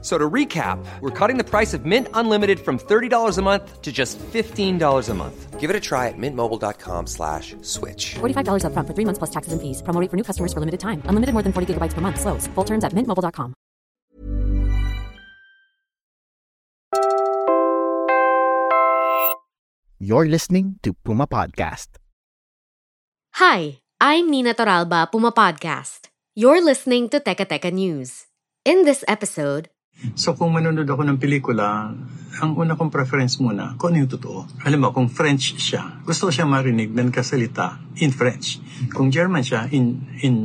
F- So to recap, we're cutting the price of Mint Unlimited from $30 a month to just $15 a month. Give it a try at mintmobile.com slash switch. $45 upfront for three months plus taxes and fees. Promo rate for new customers for limited time. Unlimited more than 40 gigabytes per month. Slows. Full terms at mintmobile.com. You're listening to Puma Podcast. Hi, I'm Nina Toralba, Puma Podcast. You're listening to Teka Teka News. In this episode, So kung manonood ako ng pelikula, ang una kong preference muna, kung ano yung totoo. Alam mo, kung French siya, gusto ko siya marinig ng kasalita in French. Kung German siya, in, in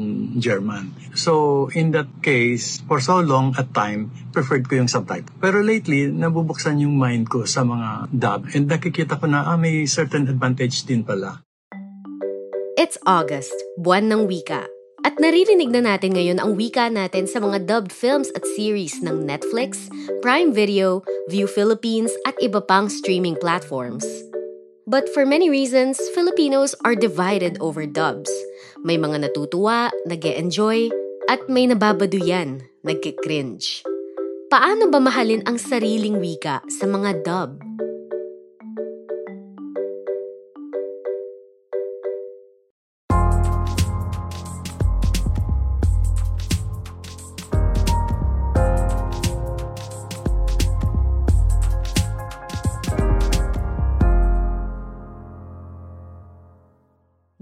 German. So, in that case, for so long at time, preferred ko yung subtitle. Pero lately, nabubuksan yung mind ko sa mga dub. And nakikita ko na, ah, may certain advantage din pala. it's August, buwan ng wika. At naririnig na natin ngayon ang wika natin sa mga dubbed films at series ng Netflix, Prime Video, View Philippines at iba pang streaming platforms. But for many reasons, Filipinos are divided over dubs. May mga natutuwa, nag enjoy at may nababaduyan, nagkikringe. Paano ba mahalin ang sariling wika sa mga dub?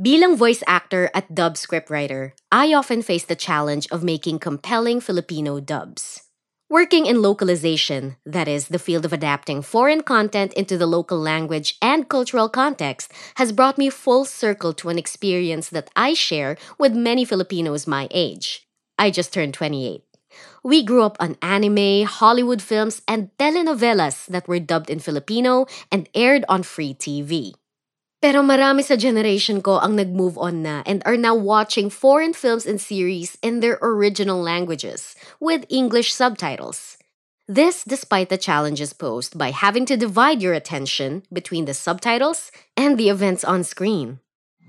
Bilang voice actor at dub scriptwriter, I often face the challenge of making compelling Filipino dubs. Working in localization, that is, the field of adapting foreign content into the local language and cultural context, has brought me full circle to an experience that I share with many Filipinos my age. I just turned 28. We grew up on anime, Hollywood films, and telenovelas that were dubbed in Filipino and aired on free TV. Pero marami sa generation ko ang nag-move on na and are now watching foreign films and series in their original languages with English subtitles. This despite the challenges posed by having to divide your attention between the subtitles and the events on screen.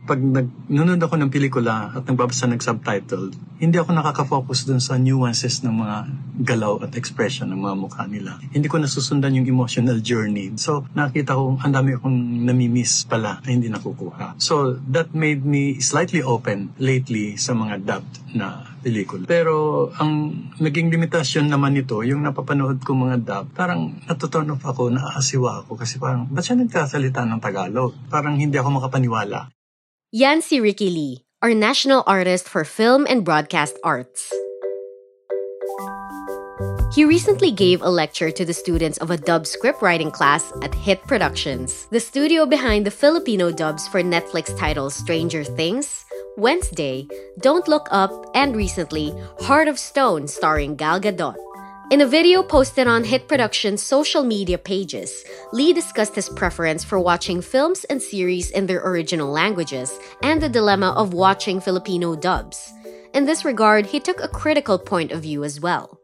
Pag nanonood ako ng pelikula at nagbabasa ng subtitle, hindi ako nakaka-focus dun sa nuances ng mga galaw at expression ng mga mukha nila. Hindi ko nasusundan yung emotional journey. So, nakita ko, ang dami akong namimiss pala na hindi nakukuha. So, that made me slightly open lately sa mga dubbed na pelikula. Pero, ang naging limitasyon naman nito, yung napapanood ko mga dub, parang natuturn off ako, naaasiwa ako kasi parang, ba't siya nagsasalita ng Tagalog? Parang hindi ako makapaniwala. Yan si Ricky Lee, our national artist for film and broadcast arts. He recently gave a lecture to the students of a dub script writing class at Hit Productions, the studio behind the Filipino dubs for Netflix titles Stranger Things, Wednesday, Don't Look Up, and recently, Heart of Stone starring Gal Gadot. In a video posted on Hit Productions' social media pages, Lee discussed his preference for watching films and series in their original languages and the dilemma of watching Filipino dubs. In this regard, he took a critical point of view as well.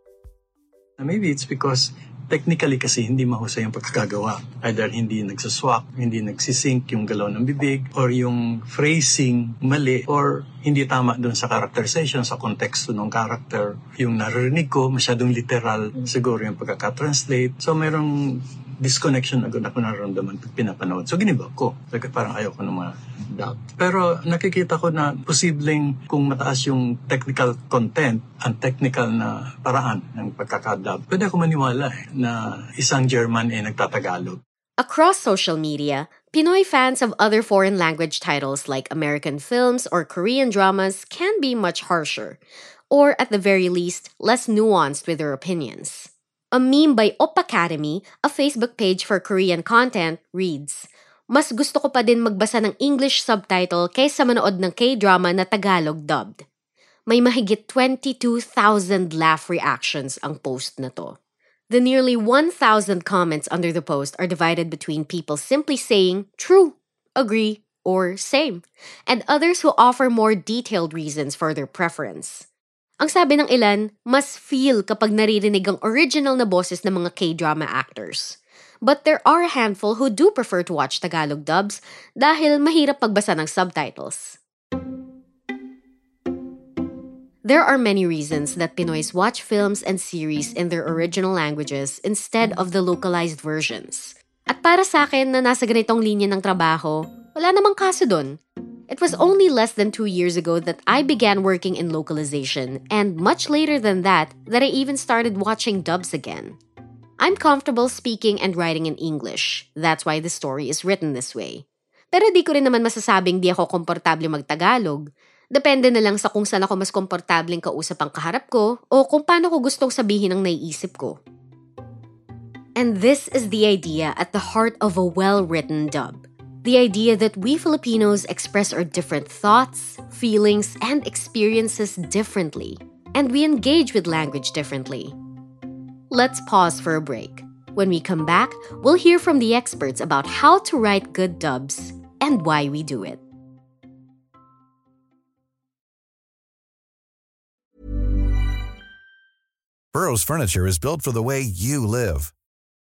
Maybe it's because technically kasi hindi mahusay yung pagkakagawa. Either hindi nagsaswak, hindi nagsisync yung galaw ng bibig, or yung phrasing mali, or hindi tama doon sa characterization, sa konteksto ng character. Yung naririnig ko, masyadong literal, siguro yung pagkakatranslate. So mayroong disconnection agad ako nararamdaman pag pinapanood. So giniba ko. Like, parang ayoko ng mga dub. Pero nakikita ko na posibleng kung mataas yung technical content, ang technical na paraan ng pagkakadub, pwede ako maniwala eh, na isang German eh nagtatagalog. Across social media, Pinoy fans of other foreign language titles like American films or Korean dramas can be much harsher, or at the very least, less nuanced with their opinions. A meme by Op Academy, a Facebook page for Korean content, reads, Mas gusto ko pa din magbasa ng English subtitle kaysa manood ng K-drama na Tagalog dubbed. May mahigit 22,000 laugh reactions ang post na to. The nearly 1,000 comments under the post are divided between people simply saying true, agree, or same, and others who offer more detailed reasons for their preference. Ang sabi ng ilan, mas feel kapag naririnig ang original na boses ng mga K-drama actors. But there are a handful who do prefer to watch Tagalog dubs dahil mahirap pagbasa ng subtitles. There are many reasons that Pinoys watch films and series in their original languages instead of the localized versions. At para sa akin na nasa ganitong linya ng trabaho, wala namang kaso dun. It was only less than two years ago that I began working in localization, and much later than that, that I even started watching dubs again. I'm comfortable speaking and writing in English. That's why the story is written this way. Pero di ko rin naman masasabing di ako komportable mag-Tagalog Depende na lang sa kung saan ako mas komportableng kausap ang kaharap ko o kung paano ko gustong sabihin ang naiisip ko. And this is the idea at the heart of a well-written dub. The idea that we Filipinos express our different thoughts, feelings, and experiences differently, and we engage with language differently. Let's pause for a break. When we come back, we'll hear from the experts about how to write good dubs and why we do it. Burrow's furniture is built for the way you live.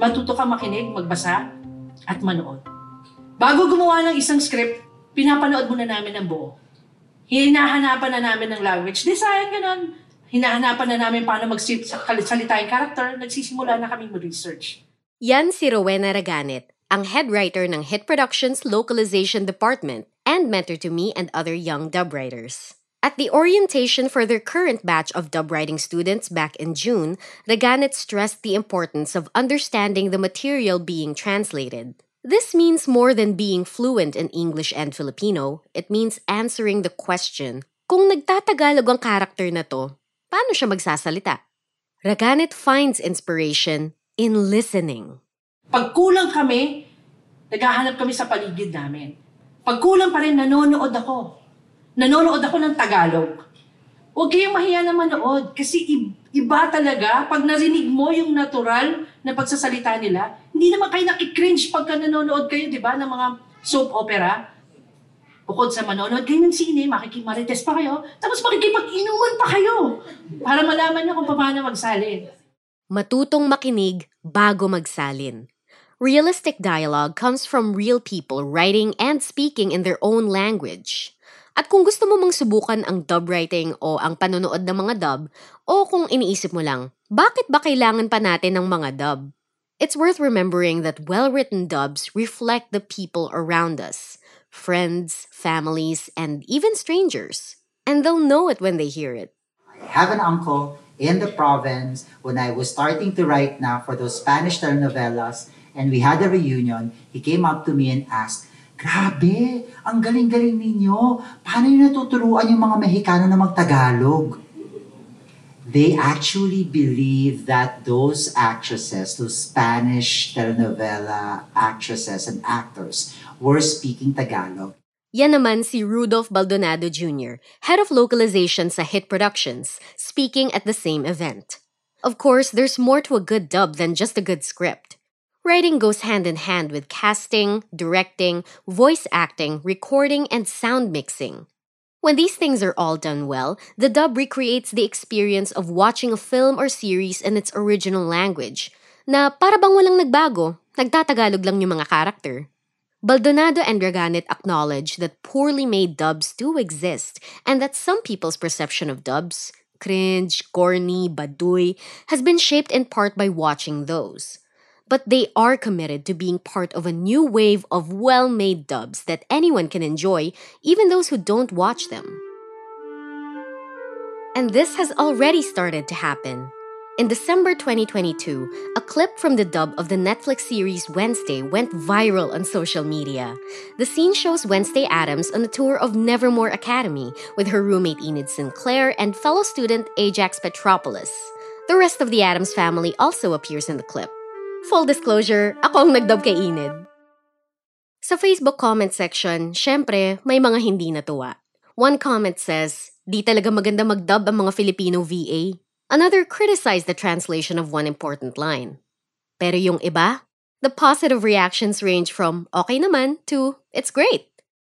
Matuto ka makinig, magbasa, at manood. Bago gumawa ng isang script, pinapanood muna namin ang buo. Hinahanapan na namin ng language design, ganun. Hinahanapan na namin paano magsalita yung character. Nagsisimula na kami mag-research. Yan si Rowena Raganet, ang head writer ng Hit Productions Localization Department and mentor to me and other young dub writers. At the orientation for their current batch of dub writing students back in June, Raganet stressed the importance of understanding the material being translated. This means more than being fluent in English and Filipino. It means answering the question, kung nagtatagalog ang karakter na to, paano siya magsasalita? Raganet finds inspiration in listening. Pag kulang kami, naghahanap kami sa paligid namin. Pag kulang pa rin, nanonood ako nanonood ako ng Tagalog. Huwag kayong mahiya na manood kasi iba talaga pag narinig mo yung natural na pagsasalita nila. Hindi naman kayo nakikringe pagka nanonood kayo, di ba, ng mga soap opera. Bukod sa manonood kayo ng sine, makikimarites pa kayo, tapos makikipag-inuman pa kayo para malaman nyo kung paano magsalin. Matutong makinig bago magsalin. Realistic dialogue comes from real people writing and speaking in their own language. At kung gusto mo mang subukan ang dub writing o ang panonood ng mga dub, o kung iniisip mo lang, bakit ba kailangan pa natin ng mga dub? It's worth remembering that well-written dubs reflect the people around us, friends, families, and even strangers. And they'll know it when they hear it. I have an uncle in the province when I was starting to write now for those Spanish telenovelas and we had a reunion, he came up to me and asked, Grabe, ang galing-galing ninyo. Paano nyo natuturuan yung mga Mexicano na magtagalog? They actually believe that those actresses, those Spanish telenovela actresses and actors, were speaking Tagalog. Yan naman si Rudolph Baldonado Jr., head of localization sa Hit Productions, speaking at the same event. Of course, there's more to a good dub than just a good script. Writing goes hand in hand with casting, directing, voice acting, recording, and sound mixing. When these things are all done well, the dub recreates the experience of watching a film or series in its original language. na para bang walang nagbago, nagtatagalog lang yung mga character. Baldonado and Draganet acknowledge that poorly made dubs do exist and that some people's perception of dubs, cringe, corny, baduy, has been shaped in part by watching those. But they are committed to being part of a new wave of well made dubs that anyone can enjoy, even those who don't watch them. And this has already started to happen. In December 2022, a clip from the dub of the Netflix series Wednesday went viral on social media. The scene shows Wednesday Adams on a tour of Nevermore Academy with her roommate Enid Sinclair and fellow student Ajax Petropoulos. The rest of the Adams family also appears in the clip. Full disclosure, ako ang nagdub kay Enid. Sa Facebook comment section, syempre, may mga hindi natuwa. One comment says, di talaga maganda magdub ang mga Filipino VA. Another criticized the translation of one important line. Pero yung iba, the positive reactions range from okay naman to it's great.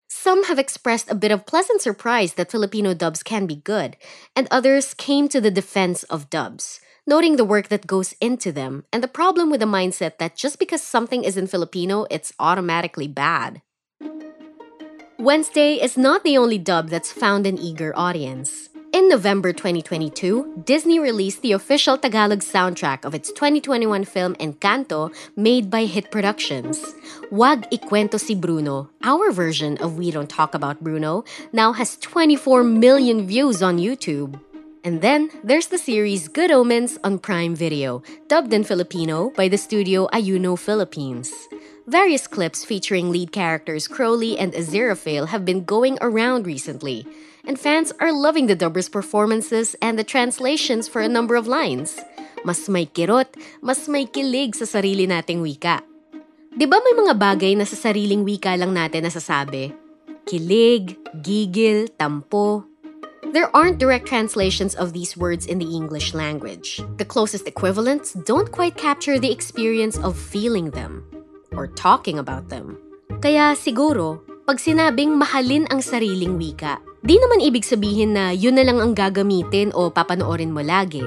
Some have expressed a bit of pleasant surprise that Filipino dubs can be good, and others came to the defense of dubs, noting the work that goes into them and the problem with the mindset that just because something is in Filipino, it's automatically bad. Wednesday is not the only dub that's found an eager audience. In November 2022, Disney released the official Tagalog soundtrack of its 2021 film Encanto, made by Hit Productions. Wag Ikwento si Bruno, our version of We Don't Talk About Bruno, now has 24 million views on YouTube. And then there's the series Good Omens on Prime Video, dubbed in Filipino by the studio Ayuno Philippines. Various clips featuring lead characters Crowley and Aziraphale have been going around recently, and fans are loving the dubbers' performances and the translations for a number of lines. Mas may kirot, mas may kilig sa sarili nating wika. Di ba may mga bagay na sa sariling wika lang natin nasasabi? Kilig, gigil, tampo. There aren't direct translations of these words in the English language. The closest equivalents don't quite capture the experience of feeling them or talking about them. Kaya siguro, pag sinabing mahalin ang sariling wika, di naman ibig sabihin na yun na lang ang gagamitin o papanoorin mo lagi.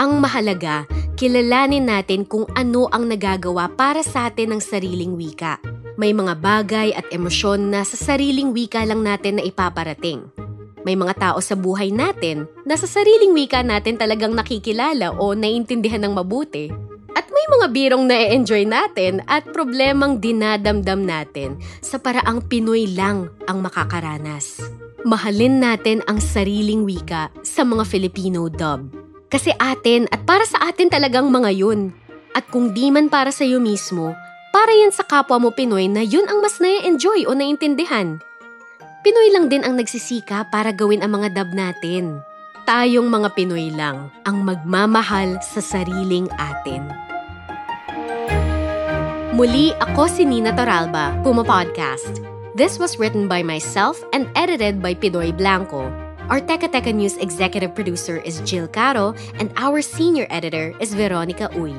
Ang mahalaga, kilalanin natin kung ano ang nagagawa para sa atin ng sariling wika. May mga bagay at emosyon na sa sariling wika lang natin na ipaparating. May mga tao sa buhay natin na sa sariling wika natin talagang nakikilala o naiintindihan ng mabuti. At may mga birong na-enjoy natin at problemang dinadamdam natin sa paraang Pinoy lang ang makakaranas. Mahalin natin ang sariling wika sa mga Filipino dub. Kasi atin at para sa atin talagang mga yun. At kung di man para sa iyo mismo, para yan sa kapwa mo Pinoy na yun ang mas na-enjoy o naintindihan. Pinoy lang din ang nagsisika para gawin ang mga dub natin. Tayong mga Pinoy lang ang magmamahal sa sariling atin. Muli ako si Nina Toralba, Puma Podcast. This was written by myself and edited by Pidoy Blanco. Our Teka Teka News executive producer is Jill Caro and our senior editor is Veronica Uy.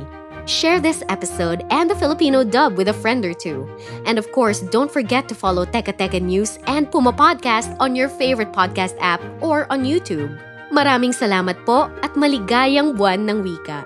Share this episode and the Filipino dub with a friend or two. And of course, don't forget to follow Teka Teka News and Puma Podcast on your favorite podcast app or on YouTube. Maraming salamat po at maligayang buwan ng wika.